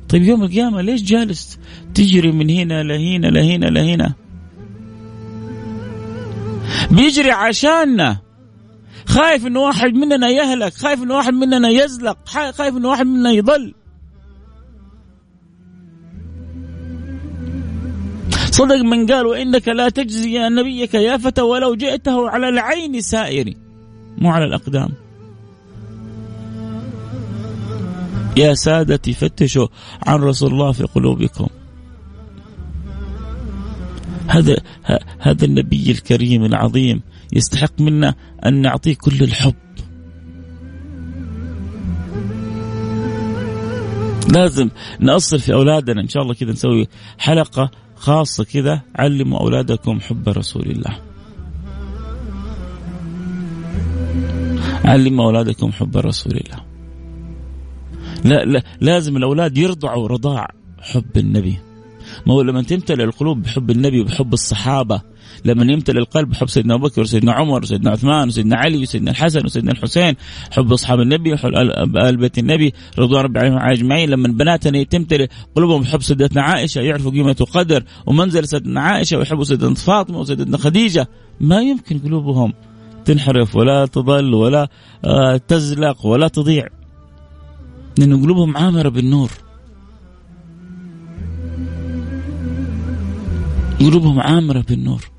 طيب يوم القيامة ليش جالس تجري من هنا لهنا لهنا لهنا؟ بيجري عشاننا. خايف إنه واحد مننا يهلك خايف إنه واحد مننا يزلق خايف إنه واحد مننا يضل. صدق من قال وإنك لا تجزي نبيك يا فتى ولو جئته على العين سائر مو على الأقدام. يا سادتي فتشوا عن رسول الله في قلوبكم. هذا هذا النبي الكريم العظيم يستحق منا أن نعطيه كل الحب. لازم نأصل في أولادنا إن شاء الله كذا نسوي حلقة خاصة كذا علموا أولادكم حب رسول الله. علموا أولادكم حب رسول الله. لا, لا لازم الأولاد يرضعوا رضاع حب النبي. ما هو لما تمتلئ القلوب بحب النبي وبحب الصحابة لما يمتلئ القلب بحب سيدنا أبو بكر وسيدنا عمر وسيدنا عثمان وسيدنا علي وسيدنا الحسن وسيدنا الحسين حب أصحاب النبي وحب آل بيت النبي رضوان ربي عليهم أجمعين. لما بناتنا تمتلئ قلوبهم بحب سيدتنا عائشة يعرفوا قيمة وقدر ومنزل سيدنا عائشة ويحبوا سيدنا فاطمة وسيدتنا خديجة. ما يمكن قلوبهم تنحرف ولا تضل ولا آه، تزلق ولا تضيع. لأن قلوبهم عامرة بالنور. قلوبهم عامرة بالنور.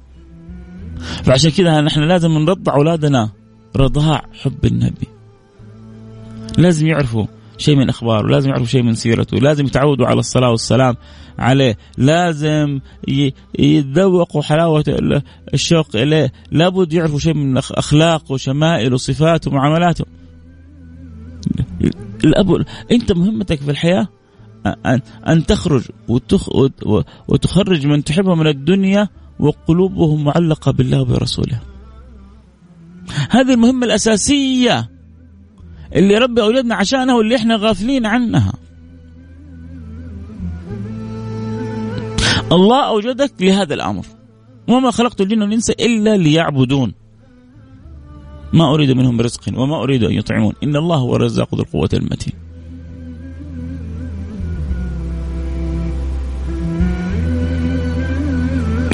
فعشان كذا نحن لازم نرضع أولادنا رضاع حب النبي. لازم يعرفوا شيء من أخباره، لازم يعرفوا شيء من سيرته، لازم يتعودوا على الصلاة والسلام عليه، لازم يتذوقوا حلاوة الشوق إليه، لابد يعرفوا شيء من أخلاقه وشمائله وصفاته ومعاملاته. الأب أنت مهمتك في الحياة ان أن تخرج وتخ وتخرج من تحبه من الدنيا وقلوبهم معلقة بالله وبرسوله. هذه المهمة الأساسية اللي ربي أولادنا عشانها واللي إحنا غافلين عنها. الله أوجدك لهذا الأمر. وما خلقت الجن والإنس إلا ليعبدون. ما أريد منهم رزق وما أريد أن يطعمون. إن الله هو الرزاق ذو القوة المتين.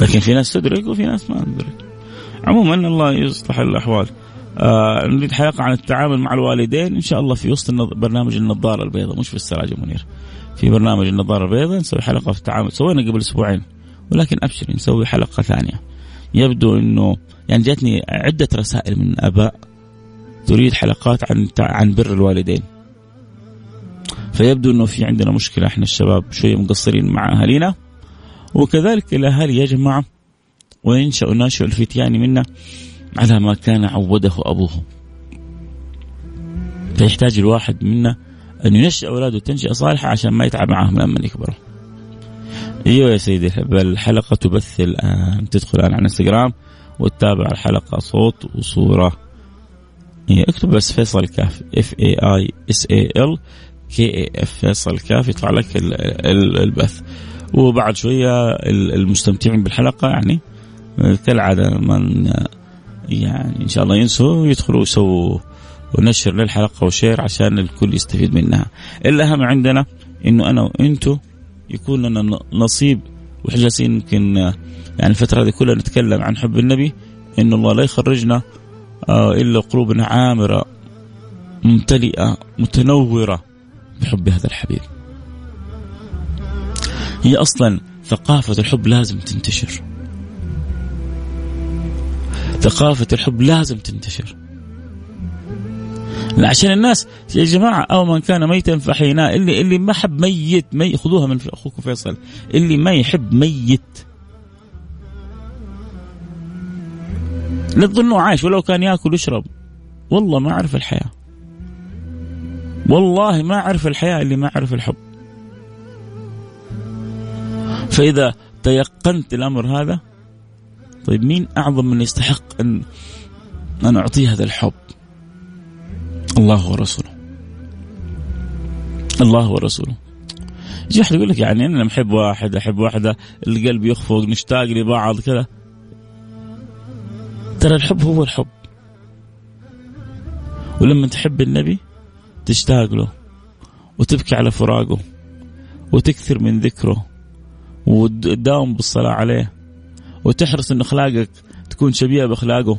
لكن في ناس تدرك وفي ناس ما تدرك. عموما الله يصلح الأحوال. آه نريد حلقة عن التعامل مع الوالدين. إن شاء الله في وسط برنامج النظارة البيضاء مش في السراج المنير في برنامج النظارة البيضاء نسوي حلقة في التعامل. سوينا قبل أسبوعين ولكن أبشر نسوي حلقة ثانية. يبدو أنه يعني جاتني عدة رسائل من آباء تريد حلقات عن عن بر الوالدين. فيبدو إنه في عندنا مشكلة إحنا الشباب شوية مقصرين مع أهالينا. وكذلك الأهالي يا جماعة وينشا ناشئ الفتيان منا على ما كان عوده أبوه. فيحتاج الواحد منا أن ينشئ أولاده تنشئه صالحة عشان ما يتعب معهم لما يكبروا. إيوه يا سيدي الحلقة تبث الآن. تدخل الآن على انستغرام وتتابع الحلقة صوت وصورة. هي اكتب بس فيصل كاف F A I S A L K A F فيصل كاف يطلع لك البث. وبعد شوية المستمتعين بالحلقة يعني كالعادة من يعني إن شاء الله ينسوا يدخلوا يسووا ونشر للحلقة و share عشان الكل يستفيد منها. الأهم عندنا إنه أنا وأنتو يكون لنا نصيب. وإحنا جالسين يمكن يعني الفترة هذه كلها نتكلم عن حب النبي إن الله لا يخرجنا آه، إلا قلوبنا عامرة ممتلئة متنورة بحب هذا الحبيب. هي أصلا ثقافة الحب لازم تنتشر. ثقافة الحب لازم تنتشر. عشان الناس يا جماعة أو من كان ميتا فحيناه اللي اللي ما حب ميت مي خذوها من أخوكم فيصل اللي ما يحب ميت. لا تظنوا عايش ولو كان ياكل ويشرب. والله ما عرف الحياة. والله ما عرف الحياة اللي ما عرف الحب. فإذا تيقنت الأمر هذا طيب مين أعظم من يستحق ان أن اعطيه هذا الحب؟ الله ورسوله. الله ورسوله. يجي احد يقول لك يعني أنا لما احب واحد أحب واحدة القلب يخفق نشتاق لبعض كذا. ترى الحب هو الحب. ولما تحب النبي تشتاق له وتبكي على فراقه وتكثر من ذكره وتداوم بالصلاة عليه وتحرص أن أخلاقك تكون شبيهة بأخلاقه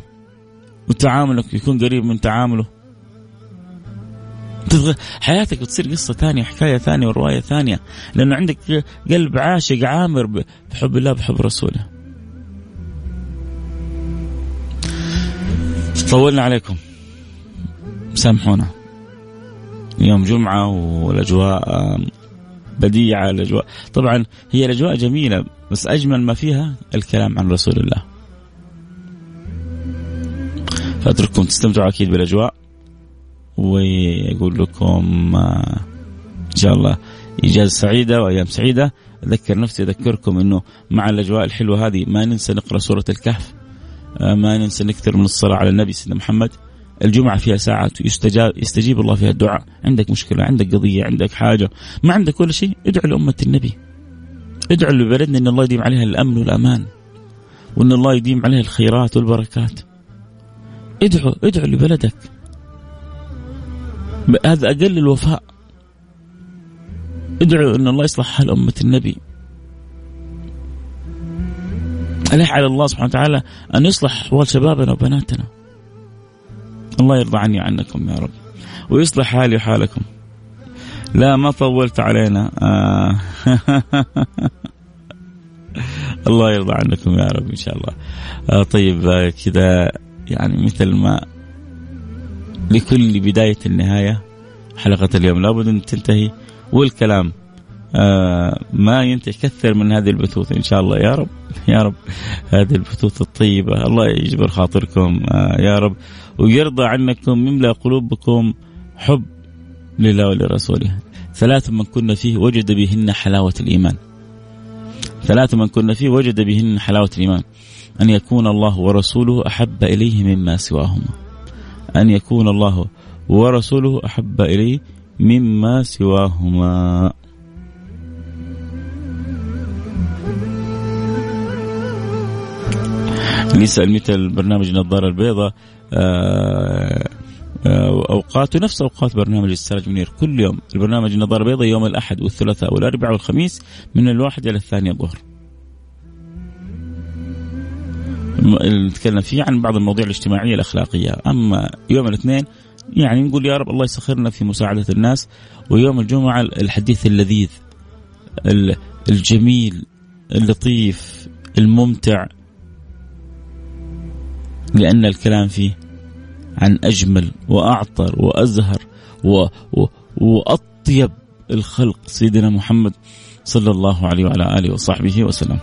وتعاملك يكون قريب من تعامله. حياتك بتصير قصة ثانية حكاية ثانية ورواية ثانية. لأنه عندك قلب عاشق عامر بحب الله بحب رسوله. طولنا عليكم. سامحونا. يوم جمعة والأجواء بديعة الأجواء. طبعا هي الأجواء جميلة بس أجمل ما فيها الكلام عن رسول الله. فأترككم تستمتعوا أكيد بالأجواء. وأقول لكم آه، إن شاء الله إجازة سعيدة وأيام سعيدة. أذكر نفسي أذكركم أنه مع الأجواء الحلوة هذه ما ننسى نقرأ سورة الكهف آه، ما ننسى نكثر من الصلاة على النبي سيدنا محمد. الجمعة فيها ساعات يستجاب يستجيب الله فيها الدعاء. عندك مشكلة عندك قضية عندك حاجة ما عندك ولا شيء ادعو لأمة النبي. ادعو لبلدنا أن الله يديم عليها الأمن والأمان وأن الله يديم عليها الخيرات والبركات. ادعو ادعو لبلدك. هذا أقل الوفاء. ادعو أن الله يصلح حال أمة النبي. ألح على الله سبحانه وتعالى أن يصلح أحوال شبابنا وبناتنا؟ الله يرضى عني عنكم يا رب. ويصلح حالي وحالكم. لا ما طولت علينا. آه. الله يرضى عنكم يا رب إن شاء الله. آه طيب آه كذا يعني مثل ما لكل بداية النهاية حلقة اليوم لابد أن تنتهي والكلام آه ما ينتهي كثر من هذه البثوث إن شاء الله يا رب يا رب هذه البثوث الطيبة الله يجبر خاطركم آه يا رب ويرضى عنكم يملأ قلوبكم حب لله ولرسوله. ثلاث من كنا فيه وجد بهن حلاوة الإيمان. ثلاث من كنا فيه وجد بهن حلاوة الإيمان. أن يكون الله ورسوله أحب إليه مما سواهما. أن يكون الله ورسوله أحب إليه مما سواهما. يسأل مثل برنامج النظارة البيضاء آه، آه، أوقاته نفس أوقات برنامج السراج منير كل يوم البرنامج النظارة البيضاء يوم الأحد والثلاثاء والأربعاء والخميس من الواحد إلى الثانية الظهر. نتكلم فيه عن بعض المواضيع الاجتماعية الأخلاقية. أما يوم الاثنين يعني نقول يا رب الله يسخرنا في مساعدة الناس ويوم الجمعة الحديث اللذيذ الجميل اللطيف الممتع. لأن الكلام فيه عن أجمل وأعطر وأزهر و و وأطيب الخلق سيدنا محمد صلى الله عليه وعلى آله وصحبه وسلم.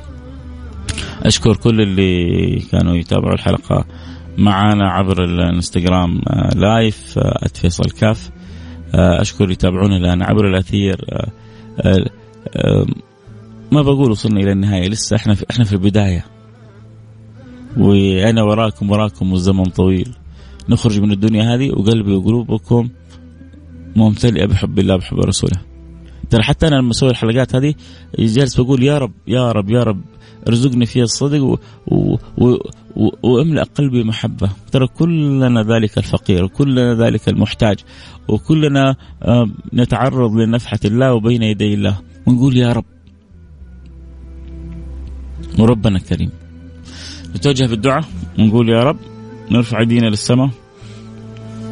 أشكر كل اللي كانوا يتابعوا الحلقة معنا عبر الانستغرام آه، لايف آه، @فيصل كاف آه، أشكر يتابعونا الآن عبر الأثير. ما بقول وصلنا إلى النهاية لسه إحنا في إحنا في البداية. وأنا وراكم وراكم والزمن طويل. نخرج من الدنيا هذه وقلبي وقلوبكم ممتلئة بحب الله بحب رسوله. ترى حتى أنا لما أسوي الحلقات هذه جالس بقول يا رب يا رب يا رب ارزقني فيها الصدق و... و... و... واملأ قلبي محبة. ترى كلنا ذلك الفقير وكلنا ذلك المحتاج وكلنا نتعرض لنفحة الله وبين يدي الله. ونقول يا رب وربنا كريم. نتوجه بالدعاء ونقول يا رب نرفع ايدينا للسماء.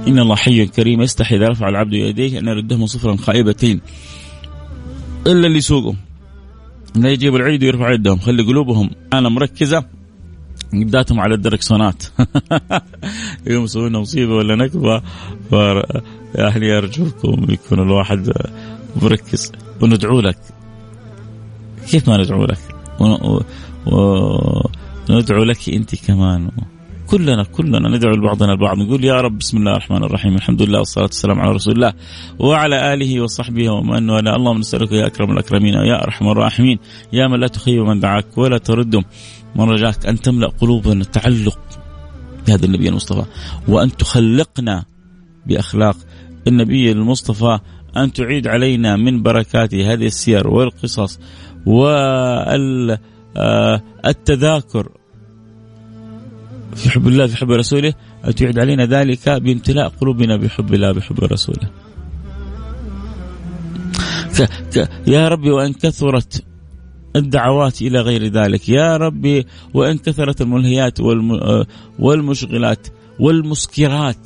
إن الله حي كريم يستحي إذا رفع العبد يديه أن يردهما صفرا خائبتين إلا اللي يسوقهم لا يجيب العيد ويرفع يدهم. خلي قلوبهم. أنا مركزة. بداتهم على الدركسونات. يوم يسوون مصيبة ولا نكبة. يا أهلي أرجوكم يكون الواحد مركز. وندعو لك. كيف ما ندعو لك؟ وندعو لك أنت كمان. كلنا كلنا ندعو لبعضنا البعض. نقول يا رب بسم الله الرحمن الرحيم الحمد لله والصلاة والسلام على رسول الله وعلى آله وصحبه ومن والاه. اللهم نسألك يا أكرم الأكرمين يا أرحم الراحمين. يا من لا تخيب من دعاك ولا ترده من رجاك أن تملأ قلوبنا تعلق بهذا النبي المصطفى وأن تخلقنا بأخلاق النبي المصطفى أن تعيد علينا من بركات هذه السير والقصص والتذاكر في حب الله في حب رسوله أن تعيد علينا ذلك بامتلاء قلوبنا بحب الله بحب رسوله. يا ربي وأن كثرت الدعوات إلى غير ذلك يا ربي وإن كثرت الملهيات والمشغلات والمسكرات.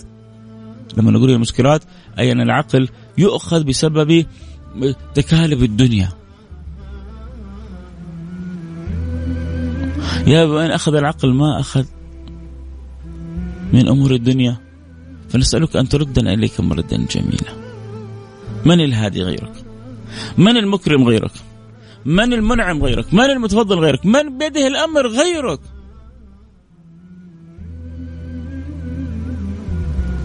لما نقول المسكرات أي أن العقل يؤخذ بسبب تكالب الدنيا. يا وين أخذ العقل ما أخذ من أمور الدنيا فنسألك أن تردنا إليك مردا جميلا. من الهادي غيرك؟ من المكرم غيرك؟ من المنعم غيرك؟ من المتفضل غيرك؟ من بيده الأمر غيرك؟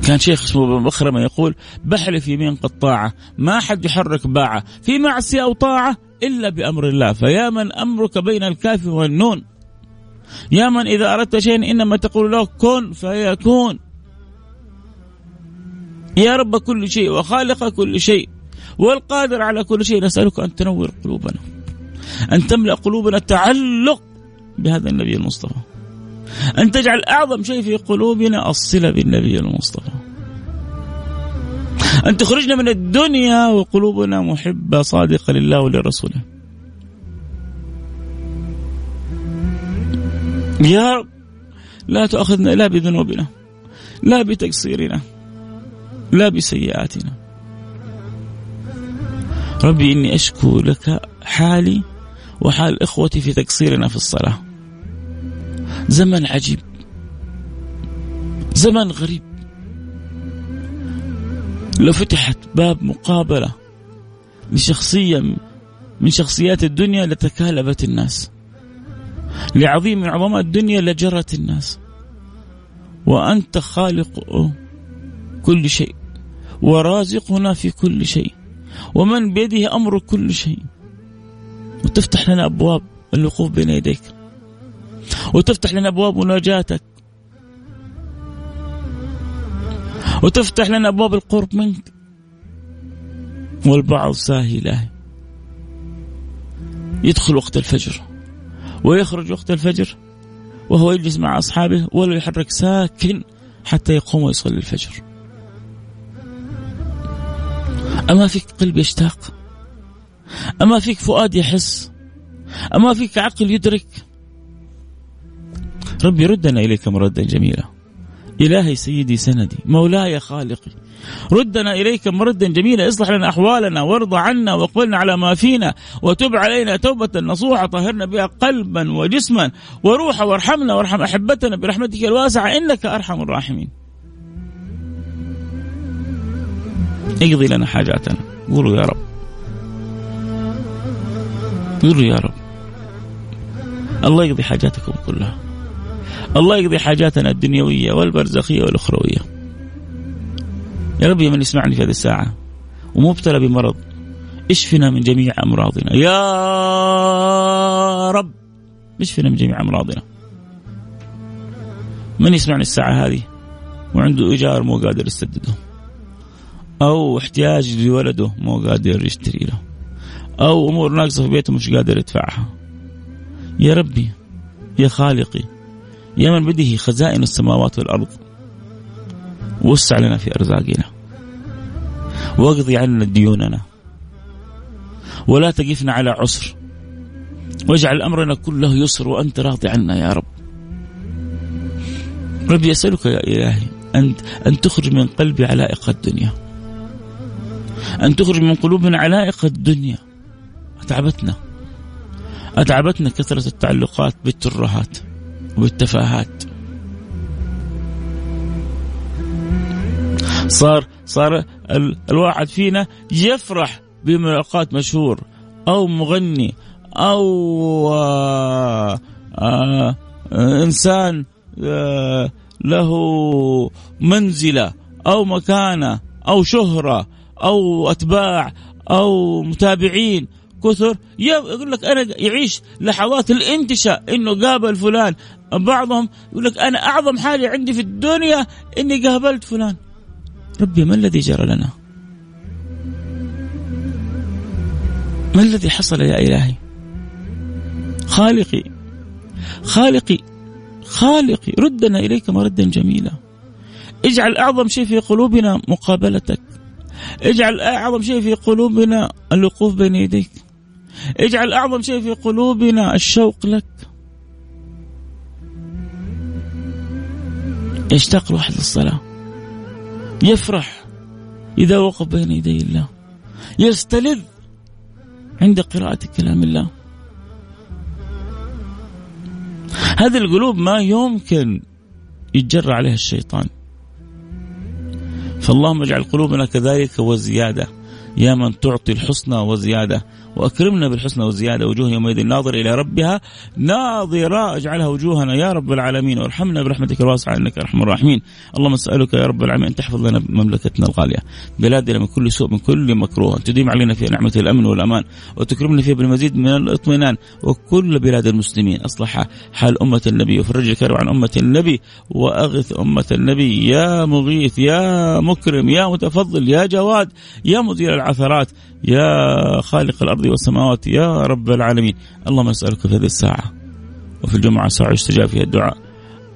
كان شيخ اسمه مخرمة يقول بحلف يمين قطاعة ما حد يحرك باعة في معصية أو طاعة إلا بأمر الله فيا من أمرك بين الكاف والنون. يا من إذا أردت شيئا إنما تقول له كن فيكون. يا رب كل شيء وخالق كل شيء والقادر على كل شيء. نسألك أن تنور قلوبنا أن تملأ قلوبنا تعلق بهذا النبي المصطفى أن تجعل أعظم شيء في قلوبنا الصلة بالنبي المصطفى أن تخرجنا من الدنيا وقلوبنا محبة صادقة لله ولرسوله. يا رب لا تؤاخذنا لا بذنوبنا لا بتقصيرنا لا بسيئاتنا. ربي إني أشكو لك حالي وحال إخوتي في تقصيرنا في الصلاة. زمن عجيب زمن غريب. لو فتحت باب مقابلة لشخصية من شخصيات الدنيا لتكالبت الناس. لعظيم من عظماء الدنيا لجرت الناس. وأنت خالق كل شيء ورازقنا في كل شيء ومن بيده أمر كل شيء. وتفتح لنا أبواب الوقوف بين يديك. وتفتح لنا أبواب مناجاتك. وتفتح لنا أبواب القرب منك. والبعض ساهي لاهي يدخل وقت الفجر. ويخرج وقت الفجر وهو يجلس مع أصحابه ولا يحرك ساكن حتى يقوم ويصلي الفجر. أما فيك قلب يشتاق أما فيك فؤاد يحس أما فيك عقل يدرك. ربي ردنا إليك مردا جميلا. إلهي سيدي سندي مولاي خالقي. ردنا إليك مردا جميلا اصلح لنا أحوالنا وارض عنا واقبلنا على ما فينا وتب علينا توبة نصوحة طهرنا بها قلبا وجسما وروحا وارحمنا وارحم أحبتنا برحمتك الواسعة إنك أرحم الراحمين. اقضي لنا حاجاتنا. قولوا يا رب. قولوا يا رب. الله يقضي حاجاتكم كلها. الله يقضي حاجاتنا الدنيوية والبرزخية والأخروية. يا رب من يسمعني في هذه الساعة. ومبتلى بمرض. اشفنا من جميع أمراضنا. يا رب. اشفنا من جميع أمراضنا. من يسمعني الساعة هذه؟ وعنده إيجار مو قادر يسدده. أو احتياج لولده مو قادر يشتري له. أو أمور ناقصة في بيته مش قادر يدفعها. يا ربي يا خالقي يا من بده خزائن السماوات والأرض. وسع لنا في أرزاقنا. واقضي عنا ديوننا. ولا تقفنا على عسر. واجعل أمرنا كله يسر وأنت راضي عنا يا رب. ربي أسألك يا إلهي أن أن تخرج من قلبي علائق الدنيا. أن تخرج من قلوبنا علائق الدنيا. أتعبتنا. أتعبتنا كثرة التعلقات بالترهات وبالتفاهات صار صار الواحد فينا يفرح بملاقات مشهور أو مغني أو آآ آآ إنسان آآ له منزلة أو مكانة أو شهرة أو أتباع أو متابعين. كثر يقول لك أنا يعيش لحظات الانتشاء إنه قابل فلان. بعضهم يقول لك أنا أعظم حاجة عندي في الدنيا إني قابلت فلان. ربي ما الذي جرى لنا؟ ما الذي حصل يا إلهي؟ خالقي خالقي خالقي ردنا إليك مردا جميلا. اجعل أعظم شيء في قلوبنا مقابلتك. اجعل أعظم شيء في قلوبنا الوقوف بين يديك. اجعل أعظم شيء في قلوبنا الشوق لك. يشتاق الواحد للصلاة؟ يفرح إذا وقف بين يدي الله. يستلذ عند قراءة كلام الله. هذه القلوب ما يمكن يتجرى عليها الشيطان. فاللهم اجعل قلوبنا كذلك وزيادة. يا من تعطي الحسنى وزيادة. وأكرمنا بالحسنى والزيادة وجوه يومئذ ناظر إلى ربها. ناظرة اجعلها وجوهنا يا رب العالمين وارحمنا برحمتك الواسعة إنك أرحم الراحمين. اللهم اسألك يا رب العالمين أن تحفظ لنا مملكتنا الغالية. بلادنا من كل سوء من كل مكروه. تديم علينا فيها نعمة الأمن والأمان. وتكرمنا فيها بالمزيد من الاطمئنان. وكل بلاد المسلمين أصلح حال أمة النبي. وفرج الكرب عن أمة النبي. وأغث أمة النبي. يا مغيث يا مكرم يا متفضل يا جواد يا مزيل العثرات. يا خالق الأرض والسماوات يا رب العالمين. اللهم نسالك في هذه الساعة وفي الجمعة ساعة يستجاب فيها الدعاء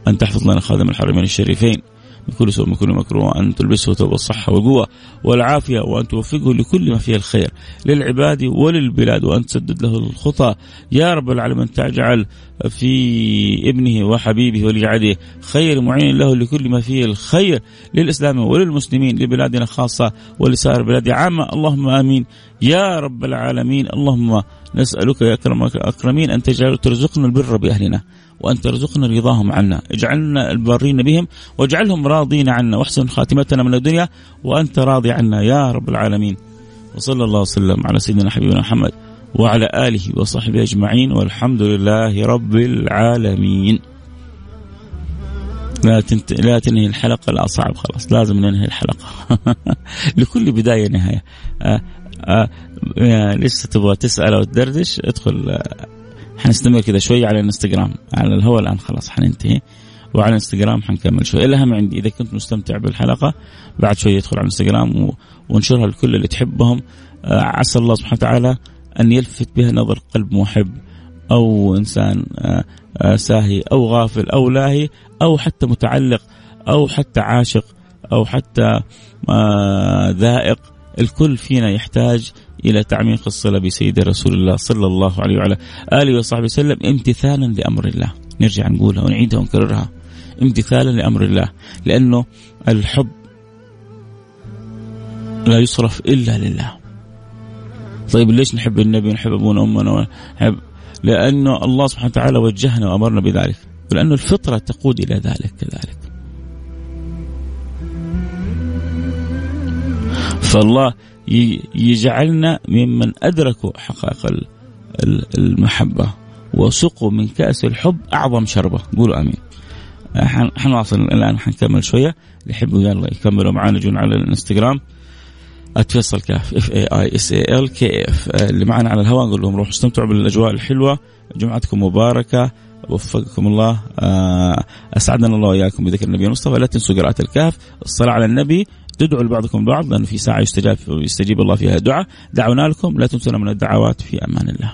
أن تحفظ لنا خادم الحرمين الشريفين. من كل سوء من كل مكروه. وأن تلبسه ثوب الصحة والقوة والعافية وأن توفقه لكل ما فيه الخير للعباد وللبلاد وأن تسدد له الخطى. يا رب العالمين تجعل في ابنه وحبيبه ولعده خير معين له لكل ما فيه الخير للإسلام وللمسلمين لبلادنا خاصة ولسائر البلاد عامة. اللهم آمين. يا رب العالمين اللهم نسألك يا أكرم أكرمين أن تجعل ترزقنا البر بأهلنا. وأن ترزقنا رضاهم عنا. اجعلنا البارين بهم واجعلهم راضين عنا. واحسن خاتمتنا من الدنيا وأنت راضي عنا يا رب العالمين. وصلى الله وسلم على سيدنا حبيبنا محمد وعلى آله وصحبه أجمعين. والحمد لله رب العالمين. لا تنت... لا تنهي الحلقة. لا صعب خلاص. لازم ننهي الحلقة. لكل بداية نهاية. آه آه لسه تبغى تسأل أو تدردش ادخل آه حنستمر كذا شوي على الانستغرام. على الهواء الآن خلاص حننتهي. وعلى الانستغرام حنكمل شوي. الاهم عندي. إذا كنت مستمتع بالحلقة بعد شوي يدخل على الانستغرام وانشرها لكل اللي تحبهم. آه، عسى الله سبحانه وتعالى أن يلفت بها نظر قلب محب أو إنسان آه، آه، ساهي أو غافل أو لاهي أو حتى متعلق أو حتى عاشق أو حتى ذائق. الكل فينا يحتاج إلى تعميق الصله بسيد رسول الله صلى الله عليه وعلى آله وصحبه وسلم امتثالا لأمر الله. نرجع نقولها ونعيدها ونكررها. امتثالا لأمر الله. لأنه الحب لا يصرف إلا لله. طيب ليش نحب النبي ونحب أبونا وأمنا؟ ونحب لأنه الله سبحانه وتعالى وجهنا وأمرنا بذلك. ولأنه الفطرة تقود إلى ذلك كذلك. فالله يجعلنا ممن أدركوا حقائق المحبة وسقوا من كأس الحب أعظم شربة. قولوا آمين. حنواصل الآن حنكمل شوية. اللي يحبوا يلا يكملوا معنا يجون على الانستغرام. at فيصل كاف F A I S A L K F اللي معنا على الهواء نقول لهم روحوا استمتعوا بالأجواء الحلوة. جمعتكم مباركة. وفقكم الله. آه، أسعدنا الله وإياكم بذكر النبي المصطفى. لا تنسوا قراءة الكهف. الصلاة على النبي. تدعوا لبعضكم البعض لأنه في ساعة يستجاب يستجيب الله فيها دعاء. دعونا لكم لا تنسونا من الدعوات في أمان الله.